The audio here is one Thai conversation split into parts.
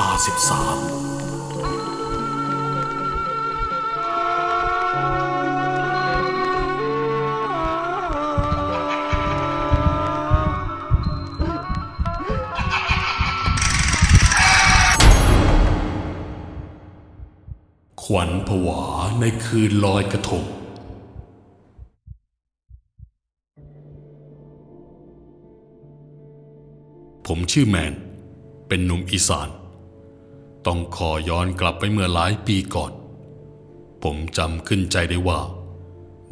ลาสิบสามขวัญผวาในคืนลอยกระทงผมชื่อแมน เป็นหนุ่มอีสาน ต้องขอย้อนกลับไปเมื่อหลายปีก่อน ผมจำขึ้นใจได้ว่า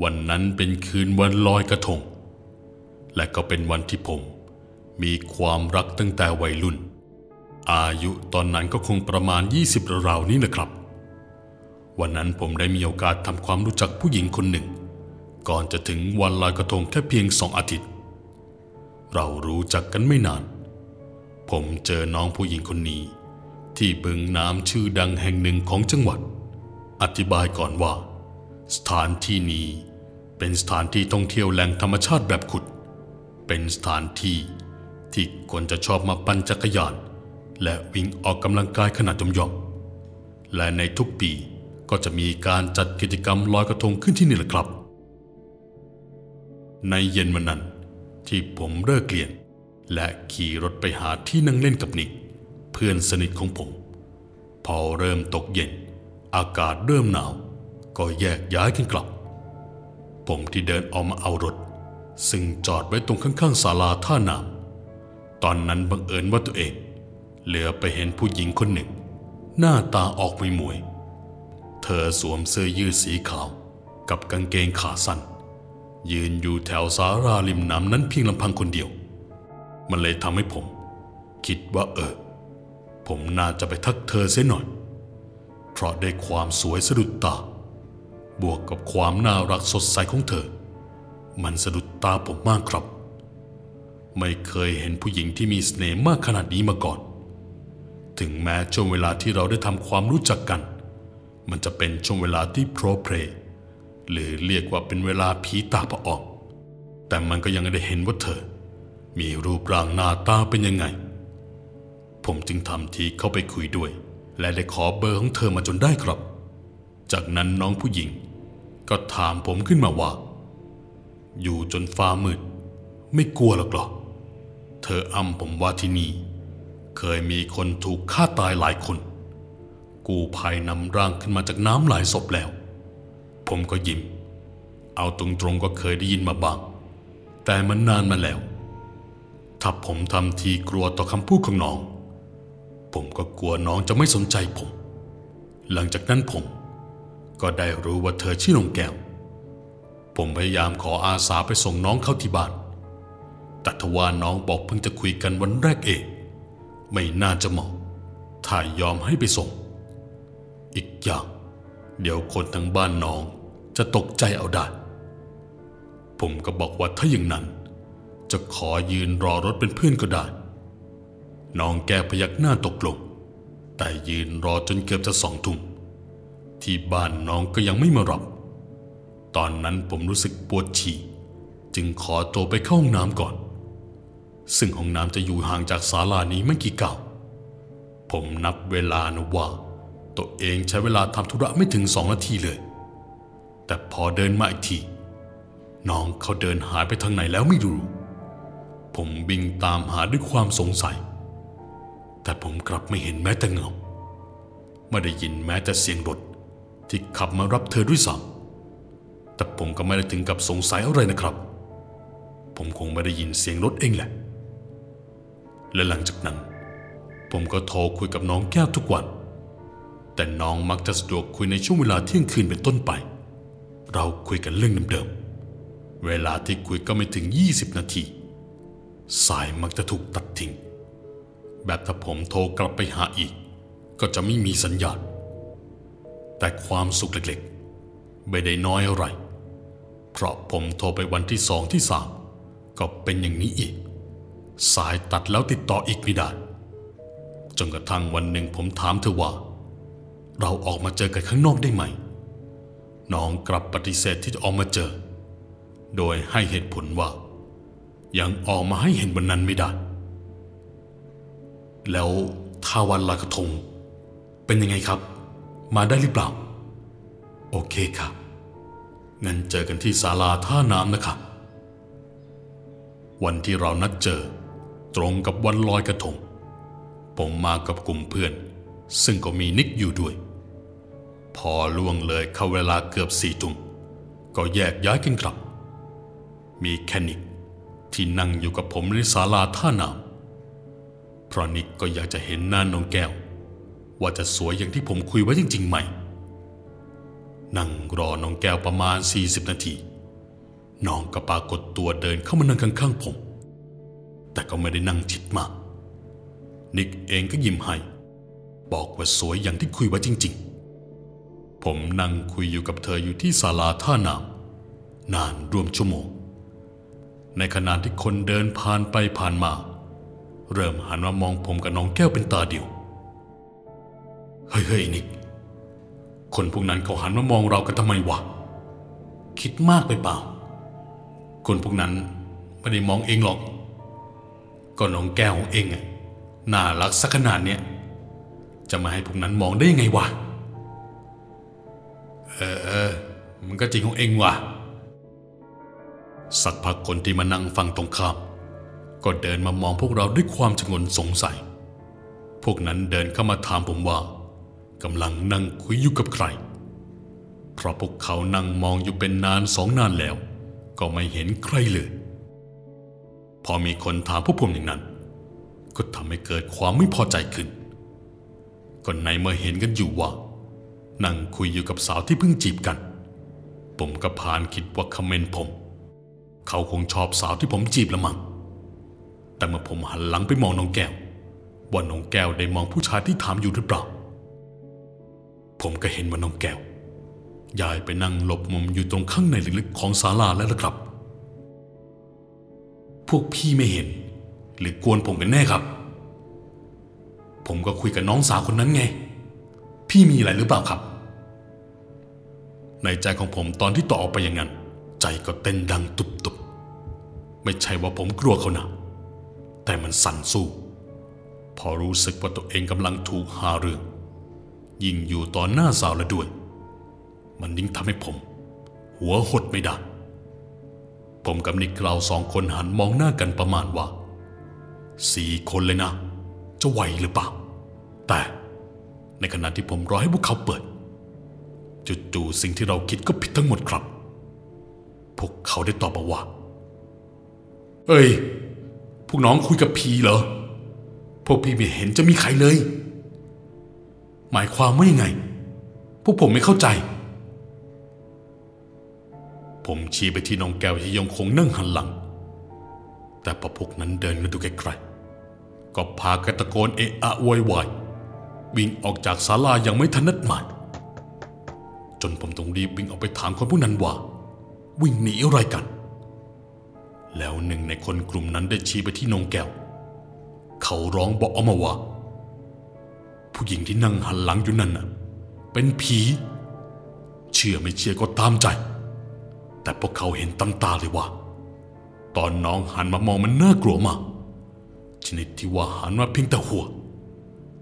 วันนั้นเป็นคืนวันลอยกระทง และก็เป็นวันที่ผม มีความรักตั้งแต่วัยรุ่น อายุตอนนั้นก็คงประมาณ 20ราวนี้นะครับ วันนั้นผมได้มีโอกาสทำความรู้จักผู้หญิงคนหนึ่ง ก่อนจะถึงวันลอยกระทงแค่เพียงสองอาทิตย์ เรารู้จักกันไม่นาน ผมเจอน้องผู้หญิงคนนี้ ที่บึงน้ำชื่อดังแห่งหนึ่งของจังหวัด อธิบายก่อนว่า สถานที่นี้เป็นสถานที่ท่องเที่ยวแหล่งธรรมชาติแบบขุด เป็นสถานที่ที่คนจะชอบมาปั่นจักรยาน และวิ่งออกกำลังกายขนาดย่อมๆและในทุกปีก็จะมีการจัดกิจกรรมลอยกระทงขึ้นที่นี่แหละครับ ในเย็นวันนั้นที่ผมเลิกเรียน และขี่รถไปหาที่นั่งเล่นกับนิก เพื่อนสนิทของผม พอเริ่มตกเย็น อากาศเริ่มหนาว ก็แยกย้ายกันกลับ ผมที่เดินออกมาเอารถ ซึ่งจอดไว้ตรงข้างๆศาลาท่าน้ำตอนนั้นบังเอิญว่าตัวเอง เหลือไปเห็นผู้หญิงคนหนึ่ง หน้าตาออกไม่มวยเธอสวมเสื้อยืดสีขาว กับกางเกงขาสั้นยืนอยู่แถวสาราริมน้ำนั้นเพียงลำพังคนเดียว มันเลยทำให้ผม คิดว่าเออ ผมน่าจะไปทักเธอเสียหน่อย เพราะได้ความสวยสะดุดตา บวกกับความน่ารักสดใสของเธอ มันสะดุดตาผมมากครับ ไม่เคยเห็นผู้หญิงที่มีเสน่ห์มากขนาดนี้มาก่อน ถึงแม้ช่วงเวลาที่เราได้ทำความรู้จักกัน มันจะเป็นช่วงเวลาที่โปรเพลย์หรือเรียกว่าเป็นเวลาผีตาประออกแต่มันก็ยังได้เห็นว่าเธอ มีรูปร่างหน้าตาเป็นยังไง ผมจึงทำทีเข้าไปคุยด้วย และได้ขอเบอร์ของเธอมาจนได้ครับ จากนั้นน้องผู้หญิง ก็ถามผมขึ้นมาว่า อยู่จนฟ้ามืด ไม่กลัวหรอกเหรอเธออ้ำผมว่าที่นี่ เคยมีคนถูกฆ่าตายหลายคน กูภัยนำร่างขึ้นมาจากน้ำหลายศพแล้ว ผมก็ยิ้ม เอาตรงๆก็เคยได้ยินมาบ้าง แต่มันนานมาแล้ว ถ้าผมทำทีกลัวต่อคำพูดของน้อง ผมก็กลัวน้องจะไม่สนใจผม หลังจากนั้นผมก็ได้รู้ว่าเธอชื่อนงแก้ว ผมพยายามขออาสาไปส่งน้องเข้าที่บ้าน แต่ทว่าน้องบอกเพิ่งจะคุยกันวันแรกเอง ไม่น่าจะเหมาะ ถ้ายอมให้ไปส่ง อีกอย่าง เดี๋ยวคนทั้งบ้านน้องจะตกใจเอาได้ ผมก็บอกว่าถ้าอย่างนั้น จะขอยืนรอรถเป็นเพื่อนก็ได้ น้องแก้พยักหน้าตกลง แต่ยืนรอจนเกือบจะสองทุ่มที่บ้านน้องก็ยังไม่มารับ ตอนนั้นผมรู้สึกปวดฉี่ จึงขอตัวไปเข้าห้องน้ำก่อน ซึ่งห้องน้ำจะอยู่ห่างจากศาลานี้ไม่กี่ก้าวผมนับเวลานะว่า ตัวเองใช้เวลาทำธุระไม่ถึงสองนาทีเลย แต่พอเดินมาอีกที น้องเขาเดินหายไปทางไหนแล้วไม่รู้ ผมวิ่งตามหาด้วยความสงสัย แต่ผมกลับไม่เห็นแม้แต่เงา ไม่ได้ยินแม้แต่เสียงรถที่ขับมารับเธอด้วยซ้ำแต่ผมก็ไม่ได้ถึงกับสงสัยอะไรนะครับ ผมคงไม่ได้ยินเสียงรถเองแหละ และหลังจากนั้น ผมก็โทรคุยกับน้องแก้วทุกวัน แต่น้องมักจะสะดวกคุยในช่วงเวลาเที่ยงคืนเป็นต้นไป เราคุยกันเรื่องเดิมๆ เวลาที่คุยก็ไม่ถึง 20 นาที สายมักจะถูกตัดทิ้ง แบบถ้าผมโทรกลับไปหาอีก ก็จะไม่มีสัญญาณ แต่ความสุขเล็กๆ ไม่ได้น้อยอะไร เพราะผมโทรไปวันที่สองที่สามก็เป็นอย่างนี้อีก สายตัดแล้วติดต่ออีกไม่ได้ จนกระทั่งวันหนึ่งผมถามเธอว่า เราออกมาเจอกันข้างนอกได้ไหม น้องกลับปฏิเสธที่จะออกมาเจอ โดยให้เหตุผลว่า ยังออกมาให้เห็นวันนั้นไม่ได้ แล้วถ้าวันลอยกระทง เป็นยังไงครับ มาได้หรือเปล่า โอเคค่ะงั้นเจอกันที่ศาลาท่าน้ำนะคะ วันที่เรานัดเจอ ตรงกับวันลอยกระทง ผมมากับกลุ่มเพื่อน ซึ่งก็มีนิกอยู่ด้วย พอล่วงเลยเข้าเวลาเกือบสี่ทุ่มก็แยกย้ายกันกลับ มีแค่นิกที่นั่งอยู่กับผมในศาลาท่าน้ำ เพราะนิกก็อยากจะเห็นหน้าน้องแก้ว ว่าจะสวยอย่างที่ผมคุยไว้จริง ๆ ไหมนั่งรอน้องแก้วประมาณ 40 นาที น้องก็ปรากฏตัวเดินเข้ามานั่งข้างๆผม แต่ก็ไม่ได้นั่งชิดมาก นิกเองก็ยิ้มให้บอกว่าสวยอย่างที่คุยไว้จริง ๆ ผมนั่งคุยอยู่กับเธออยู่ที่ศาลาท่าน้ำนานรวมชั่วโมง ในขณะที่คนเดินผ่านไปผ่านมา เริ่มหันมามองผมกับน้องแก้วเป็นตาเดียว เฮ้ยเฮ้ยนิก คนพวกนั้นเขาหันมามองเรากันทำไมวะ คิดมากไปเปล่า คนพวกนั้นไม่ได้มองเองหรอก ก็น้องแก้วของเองอะน่ารักสักขนาดเนี้ย จะมาให้พวกนั้นมองได้ยังไงวะ เออเออ มันก็จริงของเองว่ะ สักพักคนที่มานั่งฟังตรงข้าม ก็เดินมามองพวกเราด้วยความชงนสงสัย พวกนั้นเดินเข้ามาถามผมว่ากำลังนั่งคุยอยู่กับใคร เพราะพวกเขานั่งมองอยู่เป็นนานสองนานแล้ว ก็ไม่เห็นใครเลย พอมีคนถามพวกผมอย่างนั้น ก็ทำให้เกิดความไม่พอใจขึ้นก็ในเมื่อเห็นกันอยู่ว่า นั่งคุยอยู่กับสาวที่เพิ่งจีบกัน ผมก็พานคิดว่าคอมเมนต์ผม เขาคงชอบสาวที่ผมจีบละมั้ง แต่เมื่อผมหันหลังไปมองน้องแก้ว ว่าน้องแก้วได้มองผู้ชายที่ถามอยู่หรือเปล่า ผมก็เห็นว่าน้องแก้วยายไปนั่งหลบมุมอยู่ตรงข้างในลึกๆของศาลาแล้วละครับ พวกพี่ไม่เห็น หรือกวนผมกันแน่ครับ ผมก็คุยกับน้องสาวคนนั้นไง พี่มีอะไรหรือเปล่าครับ ในใจของผมตอนที่ต่อออกไปอย่างนั้น ใจก็เต้นดังตุบๆ ไม่ใช่ว่าผมกลัวเขานะ แต่มันสั่นสู้ พอรู้สึกว่าตัวเองกำลังถูกหาเรื่อง ยิ่งอยู่ต่อหน้าสาวแล้วด้วย มันยิ่งทำให้ผม หัวหดไม่ได้ผมกับนิกเราสองคนหันมองหน้ากันประมาณว่าสี่คนเลยนะ จะไหวหรือเปล่า แต่ในขณะที่ผมรอให้พวกเขาเปิดจู่ๆสิ่งที่เราคิดก็ผิดทั้งหมดครับ พวกเขาได้ตอบมาว่า เอ้ย วกน้องคุยกับพีเหรอ พวกพี่ไม่เห็นจะมีใครเลย หมายความว่ายังไง พวกผมไม่เข้าใจ ผมชี้ไปที่น้องแก้วที่ยังคงนั่งหันหลัง แต่พอพวกนั้นเดินมาดูไกลๆก็พากันตะโกนเอะอะโวยวายวิ่งออกจากศาลาอยังไม่ทันนัดหมายจนผมต้องรีบวิ่งออกไปถามคนพวกนั้นว่า วิ่งหนีอะไรกัน แล้วหนึ่งในคนกลุ่มนั้นได้ชี้ไปที่นงแก้ว เขาร้องบอกออกมาว่า ผู้หญิงที่นั่งหันหลังอยู่นั่นน่ะ เป็นผี เชื่อไม่เชื่อก็ตามใจ แต่พวกเขาเห็นตำตาเลยว่า ตอนน้องหันมามองมันน่ากลัวมาก ชนิดที่ว่าหันมาเพียงแต่หัว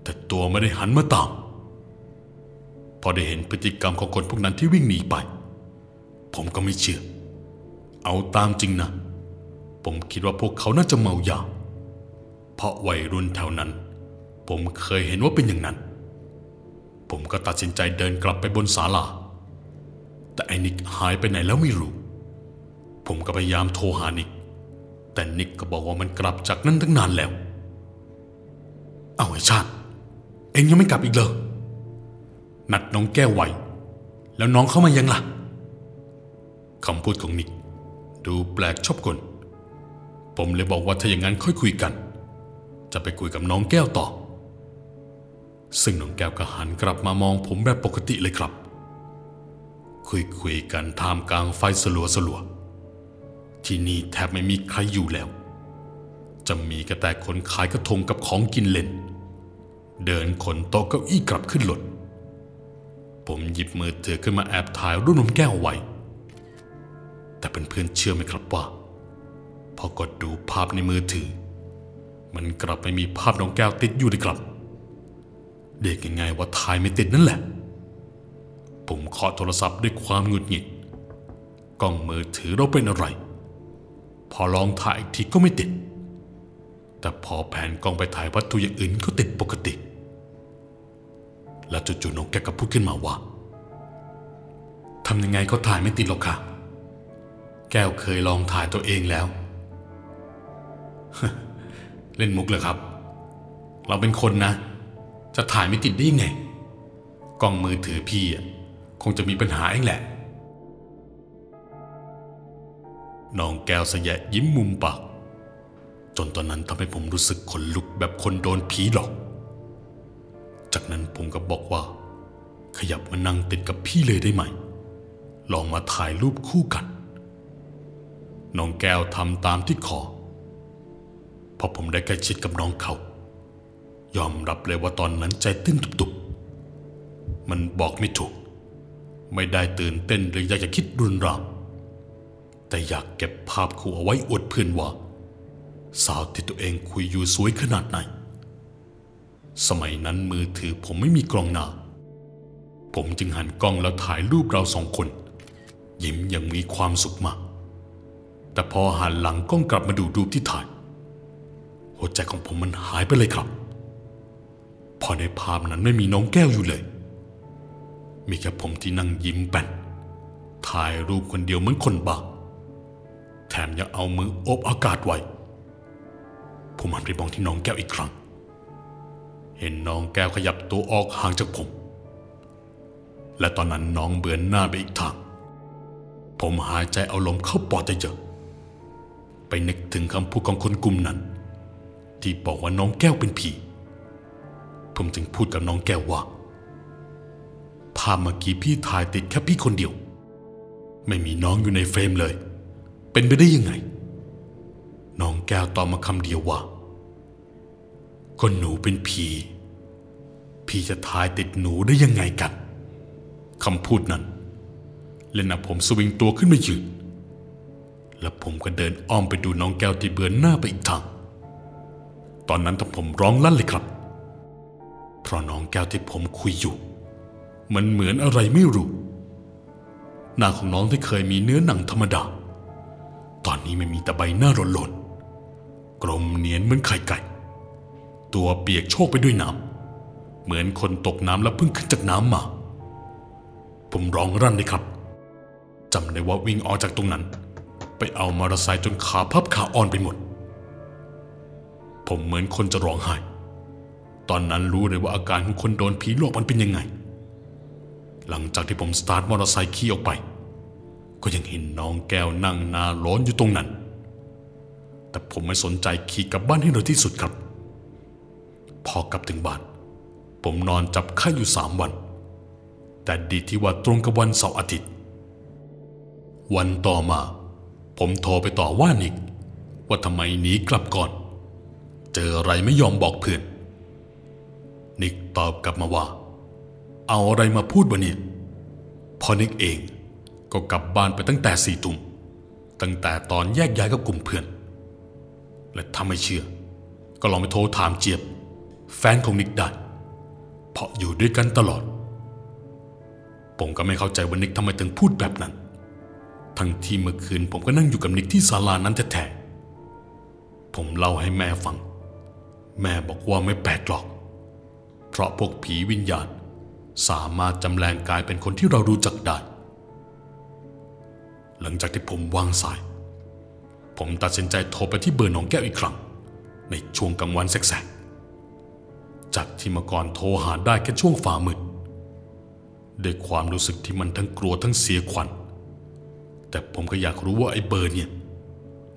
แต่ตัวไม่ได้หันมาตาม พอได้เห็นพฤติกรรมของคนพวกนั้นที่วิ่งหนีไป ผมก็ไม่เชื่อ เอาตามจริงนะ ผมคิดว่าพวกเขาน่าจะเมายา เพราะวัยรุ่นแถวนั้น ผมเคยเห็นว่าเป็นอย่างนั้น ผมก็ตัดสินใจเดินกลับไปบนศาลา แต่ไอ้นิกหายไปไหนแล้วไม่รู้ ผมก็พยายามโทรหานิก แต่นิกก็บอกว่ามันกลับจากนั้นตั้งนานแล้ว เอาไอ้ชาติ เอ็งยังไม่กลับอีกเลยนัดน้องแก้วไว้ แล้วน้องเข้ามายังล่ะคำพูดของนิก ดูแปลกชอบกล ผมเลยบอกว่าถ้าอย่างนั้นค่อยคุยกัน จะไปคุยกับน้องแก้วต่อ ซึ่งน้องแก้วก็หันกลับมามองผมแบบปกติเลยครับ คุยคุยกันท่ามกลางไฟสลัวสลัวที่นี่แทบไม่มีใครอยู่แล้ว จะมีก็แต่คนขายกระทงกับของกินเล่น เดินขนโต๊ะเก้าอี้กลับขึ้นรถผมหยิบมือถือขึ้นมาแอบถ่ายรูปน้องแก้วไว้ แต่เพื่อนๆเชื่อไหมครับว่า พอกดดูภาพในมือถือ มันกลับไม่มีภาพน้องแก้วติดอยู่เลยครับเรียกยังไงว่าถ่ายไม่ติดนั่นแหละ ผมเคาะโทรศัพท์ด้วยความหงุดหงิดกล้องมือถือเราเป็นอะไร พอลองถ่ายอีกทีก็ไม่ติด แต่พอแผนกล้องไปถ่ายวัตถุอย่างอื่นก็ติดปกติ แล้วจู่ๆน้องแกก็พูดขึ้นมาว่าทำยังไงก็ถ่ายไม่ติดหรอกค่ะ แก้วเคยลองถ่ายตัวเองแล้ว เล่นมุกเลยครับ เราเป็นคนนะ จะถ่ายไม่ติดได้ยังไง กล้องมือถือพี่อะคงจะมีปัญหาเองแหละ น้องแก้วสยะยิ้มมุมปาก จนตอนนั้นทำให้ผมรู้สึกขนลุกแบบคนโดนผีหลอก จากนั้นผมก็บอกว่า ขยับมานั่งติดกับพี่เลยได้ไหม ลองมาถ่ายรูปคู่กัน น้องแก้วทำตามที่ขอ พอผมได้ใกล้ชิดกับน้องเขา ยอมรับเลยว่าตอนนั้นใจเต้นตุบๆ มันบอกไม่ถูก ไม่ได้ตื่นเต้นหรืออยากจะคิดรุนแรงแต่อยากเก็บภาพคู่เอาไว้อวดเพื่อนว่า สาวที่ตัวเองคุยอยู่สวยขนาดไหน สมัยนั้นมือถือผมไม่มีกล้องหน้า ผมจึงหันกล้องแล้วถ่ายรูปเราสองคน ยิ้มอยังมีความสุขมาก แต่พอหันหลังกล้องกลับมาดูรูปที่ถ่าย หัวใจของผมมันหายไปเลยครับ พอในภาพนั้นไม่มีน้องแก้วอยู่เลย มีแค่ผมที่นั่งยิ้มแป้นถ่ายรูปคนเดียวเหมือนคนบ้าแถมยังเอามือโอบอากาศไว้ ผมหันไปมองที่น้องแก้วอีกครั้ง เห็นน้องแก้วขยับตัวออกห่างจากผม และตอนนั้นน้องเบือนหน้าไปอีกทาง ผมหายใจเอาลมเข้าปอดเยอะไปนึกถึงคำพูดของคนกลุ่มนั้น ที่บอกว่าน้องแก้วเป็นผี ผมจึงพูดกับน้องแก้วว่า ภาพเมื่อกี้พี่ถ่ายติดแค่พี่คนเดียว ไม่มีน้องอยู่ในเฟรมเลย เป็นไปได้ยังไง น้องแก้วตอบมาคำเดียวว่าก็หนูเป็นผี พี่จะถ่ายติดหนูได้ยังไงกันคำพูดนั้น เล่นเอาผมสวิงตัวขึ้นมายืนแล้วผมก็เดินอ้อมไปดูน้องแก้วที่เบือนหน้าไปอีกทาง ตอนนั้นทำผมร้องลั่นเลยครับ เพราะน้องแก้วที่ผมคุยอยู่ มันเหมือนอะไรไม่รู้ หน้าของน้องที่เคยมีเนื้อหนังธรรมดา ตอนนี้ไม่มีแต่ใบหน้าหล่นๆกลมเนียนเหมือนไข่ไก่ ตัวเปียกโชกไปด้วยน้ำ เหมือนคนตกน้ำแล้วเพิ่งขึ้นจากน้ำมา ผมร้องรั่นเลยครับจำได้ว่าวิ่งออกจากตรงนั้น ไปเอามอเตอร์ไซค์จนขาพับขาอ่อนไปหมด ผมเหมือนคนจะร้องไห้ ตอนนั้นรู้เลยว่าอาการของคนโดนผีหลอกมันเป็นยังไง หลังจากที่ผมสตาร์ทมอเตอร์ไซค์ขี่ออกไป ก็ยังเห็นน้องแก้วนั่งนาร้อนอยู่ตรงนั้น แต่ผมไม่สนใจขี่กลับบ้านให้เร็วที่สุดครับ พอกลับถึงบ้าน ผมนอนจับไข้อยู่สามวัน แต่ดีที่ว่าตรงกับวันเสาร์อาทิตย์ วันต่อมา ผมโทรไปต่อว่านิกว่าทำไมหนีกลับก่อน เจออะไรไม่ยอมบอกเพื่อน นิกตอบกลับมาว่า เอาอะไรมาพูดวะเนี่ย พอนิกเองก็กลับบ้านไปตั้งแต่สี่ทุ่มตั้งแต่ตอนแยกย้ายกับกลุ่มเพื่อน และถ้าไม่เชื่อ ก็ลองไปโทรถามเจี๊ยบ แฟนของนิกได้ เพราะอยู่ด้วยกันตลอด ผมก็ไม่เข้าใจว่านิกทำไมถึงพูดแบบนั้น ทั้งที่เมื่อคืนผมก็นั่งอยู่กับนิกที่ศาลานั้นแท้ๆผมเล่าให้แม่ฟัง แม่บอกว่าไม่แปลกหรอก เพราะพวกผีวิญญาณ สามารถจำแรงกายเป็นคนที่เรารู้จักได้ หลังจากที่ผมวางสาย ผมตัดสินใจโทรไปที่เบอร์น้องแก้วอีกครั้ง ในช่วงกลางวันแสกๆจากที่เมื่อก่อนโทรหาได้แค่ช่วงฝ่ามืดด้วยความรู้สึกที่มันทั้งกลัวทั้งเสียขวัญ แต่ผมก็อยากรู้ว่าไอ้เบอร์เนี่ย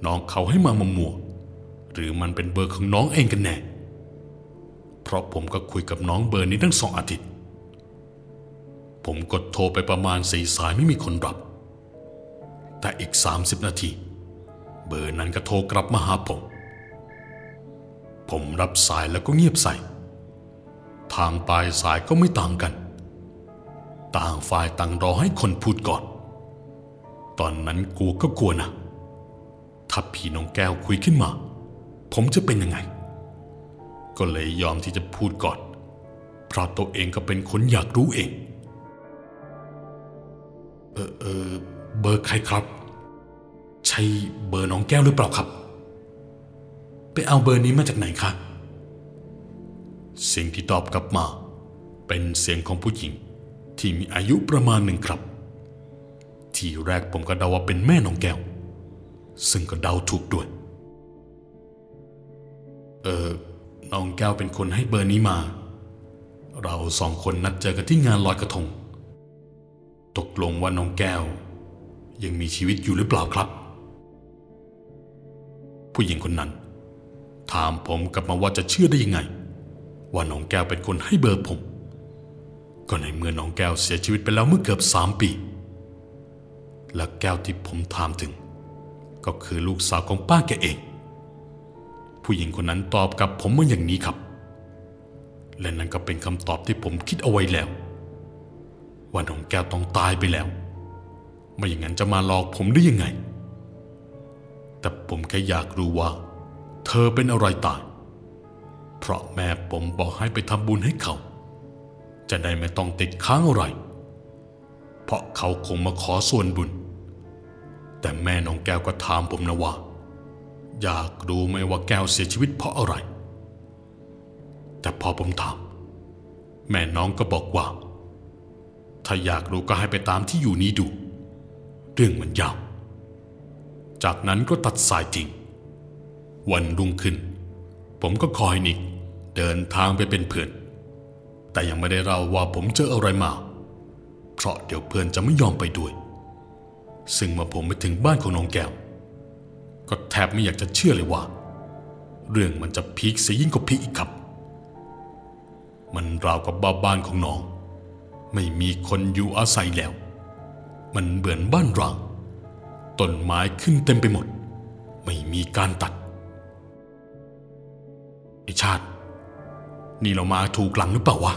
น้องเขาให้มามามัว หรือมันเป็นเบอร์ของน้องเองกันแน่ เพราะผมก็คุยกับน้องเบอร์นี้ทั้งสองอาทิตย์ ผมกดโทรไปประมาณสี่สายไม่มีคนรับ แต่อีก 30 นาที เบอร์นั้นก็โทรกลับมาหาผม ผมรับสายแล้วก็เงียบใส่ ทางปลายสายก็ไม่ต่างกัน ต่างฝ่ายต่างรอให้คนพูดก่อน ตอนนั้นกลัวก็กลัวนะถ้าพี่น้องแก้วคุยขึ้นมา ผมจะเป็นยังไง ก็เลยยอมที่จะพูดก่อน เพราะตัวเองก็เป็นคนอยากรู้เอง เออเออเบอร์ใครครับ ใช่เบอร์น้องแก้วหรือเปล่าครับ ไปเอาเบอร์นี้มาจากไหนคะเสียงที่ตอบกลับมา เป็นเสียงของผู้หญิงที่มีอายุประมาณหนึ่งครับ ทีแรกผมก็เดาว่าเป็นแม่น้องแก้ว ซึ่งก็เดาถูกด้วย เออน้องแก้วเป็นคนให้เบอร์นี้มา เราสองคนนัดเจอกันที่งานลอยกระทง ตกลงว่าน้องแก้ว ยังมีชีวิตอยู่หรือเปล่าครับ ผู้หญิงคนนั้น ถามผมกลับมาว่าจะเชื่อได้ยังไง ว่าน้องแก้วเป็นคนให้เบอร์ผม ก็ในเมื่อน้องแก้วเสียชีวิตไปแล้วเมื่อเกือบสามปี และแก้วที่ผมถามถึง ก็คือลูกสาวของป้าแกเอง ผู้หญิงคนนั้นตอบกับผมมาอย่างนี้ครับ และนั่นก็เป็นคำตอบที่ผมคิดเอาไว้แล้วว่าน้องแก้วต้องตายไปแล้ว ไม่อย่างนั้นจะมาหลอกผมได้ยังไง แต่ผมแค่อยากรู้ว่า เธอเป็นอะไรตาย เพราะแม่ผมบอกให้ไปทำบุญให้เขา จะได้ไม่ต้องติดค้างอะไรเพราะเขาคงมาขอส่วนบุญ แต่แม่น้องแก้วก็ถามผมนะว่า อยากรู้ไหมว่าแก้วเสียชีวิตเพราะอะไร แต่พอผมถามแม่น้องก็บอกว่า ถ้าอยากรู้ก็ให้ไปตามที่อยู่นี้ดู เรื่องมันยาว จากนั้นก็ตัดสายจริง วันรุ่งขึ้น ผมก็คอยนิกเดินทางไปเป็นเพื่อน แต่ยังไม่ได้เล่าว่าผมเจออะไรมา เพราะเดี๋ยวเพื่อนจะไม่ยอมไปด้วย ซึ่งเมื่อผมไปถึงบ้านของน้องแก้ว ก็แทบไม่อยากจะเชื่อเลยว่า เรื่องมันจะพีคเสียยิ่งกว่าพีคอีกครับ มันราวกับบ้าบ้านของน้อง ไม่มีคนอยู่อาศัยแล้ว มันเหมือนบ้านร้างต้นไม้ขึ้นเต็มไปหมด ไม่มีการตัดไอชาติ นี่เรามาถูกหลังหรือเปล่าวะ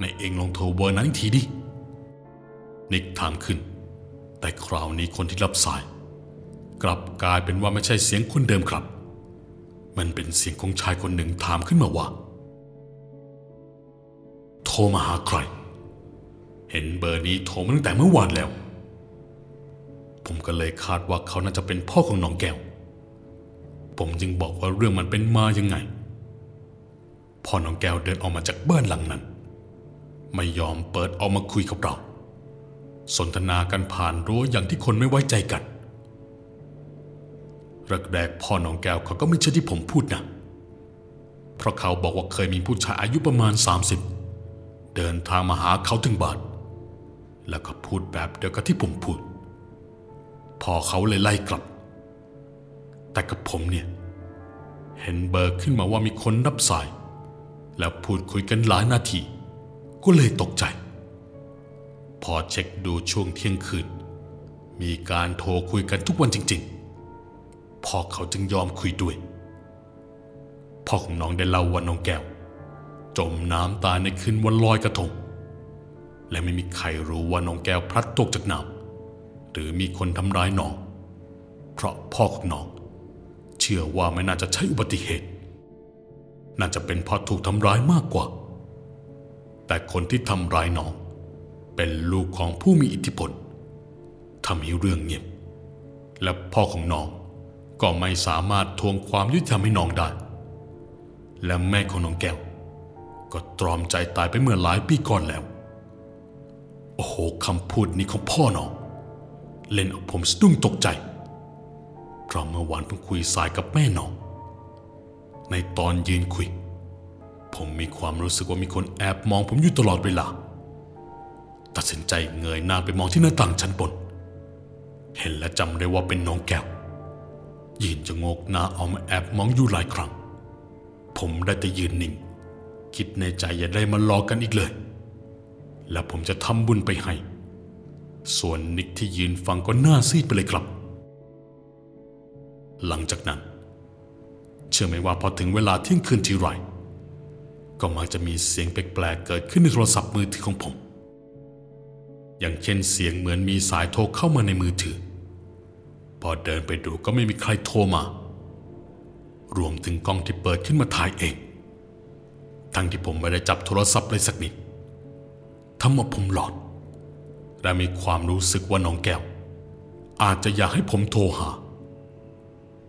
ในเองลองโทรเบอร์นั้นทีดินิกถามขึ้น แต่คราวนี้คนที่รับสาย กลับกลายเป็นว่าไม่ใช่เสียงคนเดิมครับ มันเป็นเสียงของชายคนหนึ่งถามขึ้นมาว่า โทรมาหาใคร เห็นเบอร์นี้โทรมาตั้งแต่เมื่อวานแล้ว ผมก็เลยคาดว่าเขาน่าจะเป็นพ่อของน้องแก้ว ผมจึงบอกว่าเรื่องมันเป็นมายังไง พ่อน้องแก้วเดินออกมาจากบ้านหลังนั้น ไม่ยอมเปิดออกมาคุยกับเรา สนทนากันผ่านรั้วอย่างที่คนไม่ไว้ใจกัน แรกๆพ่อน้องแก้วเขาก็ไม่เชื่อที่ผมพูดนะ เพราะเขาบอกว่าเคยมีผู้ชายอายุประมาณ 30 เดินทางมาหาเขาถึงบ้านแล้วก็พูดแบบเดียวกับที่ผมพูดพอเขาเลยไล่กลับ แต่กับผมเนี่ย เห็นเบอร์ขึ้นมาว่ามีคนรับสาย แล้วพูดคุยกันหลายนาที ก็เลยตกใจ พอเช็คดูช่วงเที่ยงคืน มีการโทรคุยกันทุกวันจริง ๆ พ่อเขาจึงยอมคุยด้วย พ่อของน้องได้เล่าว่าน้องแก้ว จมน้ำตายในคืนวันลอยกระทง และไม่มีใครรู้ว่าน้องแก้วพลัดตกจากน้ำหรือมีคนทำร้ายน้อง เพราะพ่อของน้อง เชื่อว่าไม่น่าจะใช่อุบัติเหตุ น่าจะเป็นเพราะถูกทำร้ายมากกว่า แต่คนที่ทำร้ายน้อง เป็นลูกของผู้มีอิทธิพลทำให้เรื่องเงียบและพ่อของน้อง ก็ไม่สามารถทวงความยุติธรรมให้น้องได้ และแม่ของน้องแก้ว ก็ตรอมใจตายไปเมื่อหลายปีก่อนแล้ว โอ้โหคำพูดนี้ของพ่อน้อง เล่นเอาผมสะดุ้งตกใจเพราะเมื่อวานเพิ่งคุยสายกับแม่น้อง ในตอนยืนคุย ผมมีความรู้สึกว่ามีคนแอบมองผมอยู่ตลอดเวลา ตัดสินใจเงยหน้าไปมองที่หน้าต่างชั้นบน เห็นและจำได้ว่าเป็นน้องแก้ว ยืนจะงกหน้าเอามาแอบมองอยู่หลายครั้ง ผมได้แต่ยืนนิ่ง คิดในใจอย่าได้มาล้อกันอีกเลย และผมจะทำบุญไปให้ ส่วนนิกที่ยืนฟังก็หน้าซีดไปเลยครับ หลังจากนั้น เชื่อไหมว่าพอถึงเวลาเที่ยงคืนทีไรก็มักจะมีเสียงแปลกๆเกิดขึ้นในโทรศัพท์มือถือของผม อย่างเช่นเสียงเหมือนมีสายโทรเข้ามาในมือถือ พอเดินไปดูก็ไม่มีใครโทรมา รวมถึงกล้องที่เปิดขึ้นมาถ่ายเอง ทั้งที่ผมไม่ได้จับโทรศัพท์เลยสักนิดทำให้ผมหลอด และมีความรู้สึกว่าน้องแก้ว อาจจะอยากให้ผมโทรหา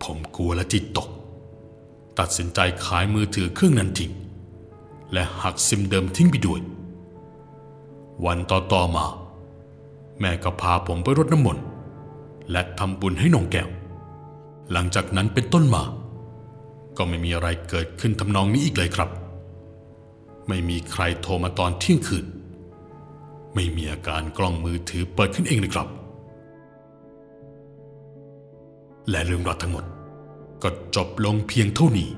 ผมกลัวและจิตตก ตัดสินใจขายมือถือเครื่องนั้นทิ้ง และหักซิมเดิมทิ้งไปด้วย วันต่อๆมา แม่ก็พาผมไปรดน้ำมนต์ และทำบุญให้น้องแก้ว หลังจากนั้นเป็นต้นมา ก็ไม่มีอะไรเกิดขึ้นทำนองนี้อีกเลยครับ ไม่มีใครโทรมาตอนเที่ยงคืน ไม่มีอาการกล้องมือถือเปิดขึ้นเองเลยครับ และเรื่องราวทั้งหมดก็จบลงเพียงเท่านี้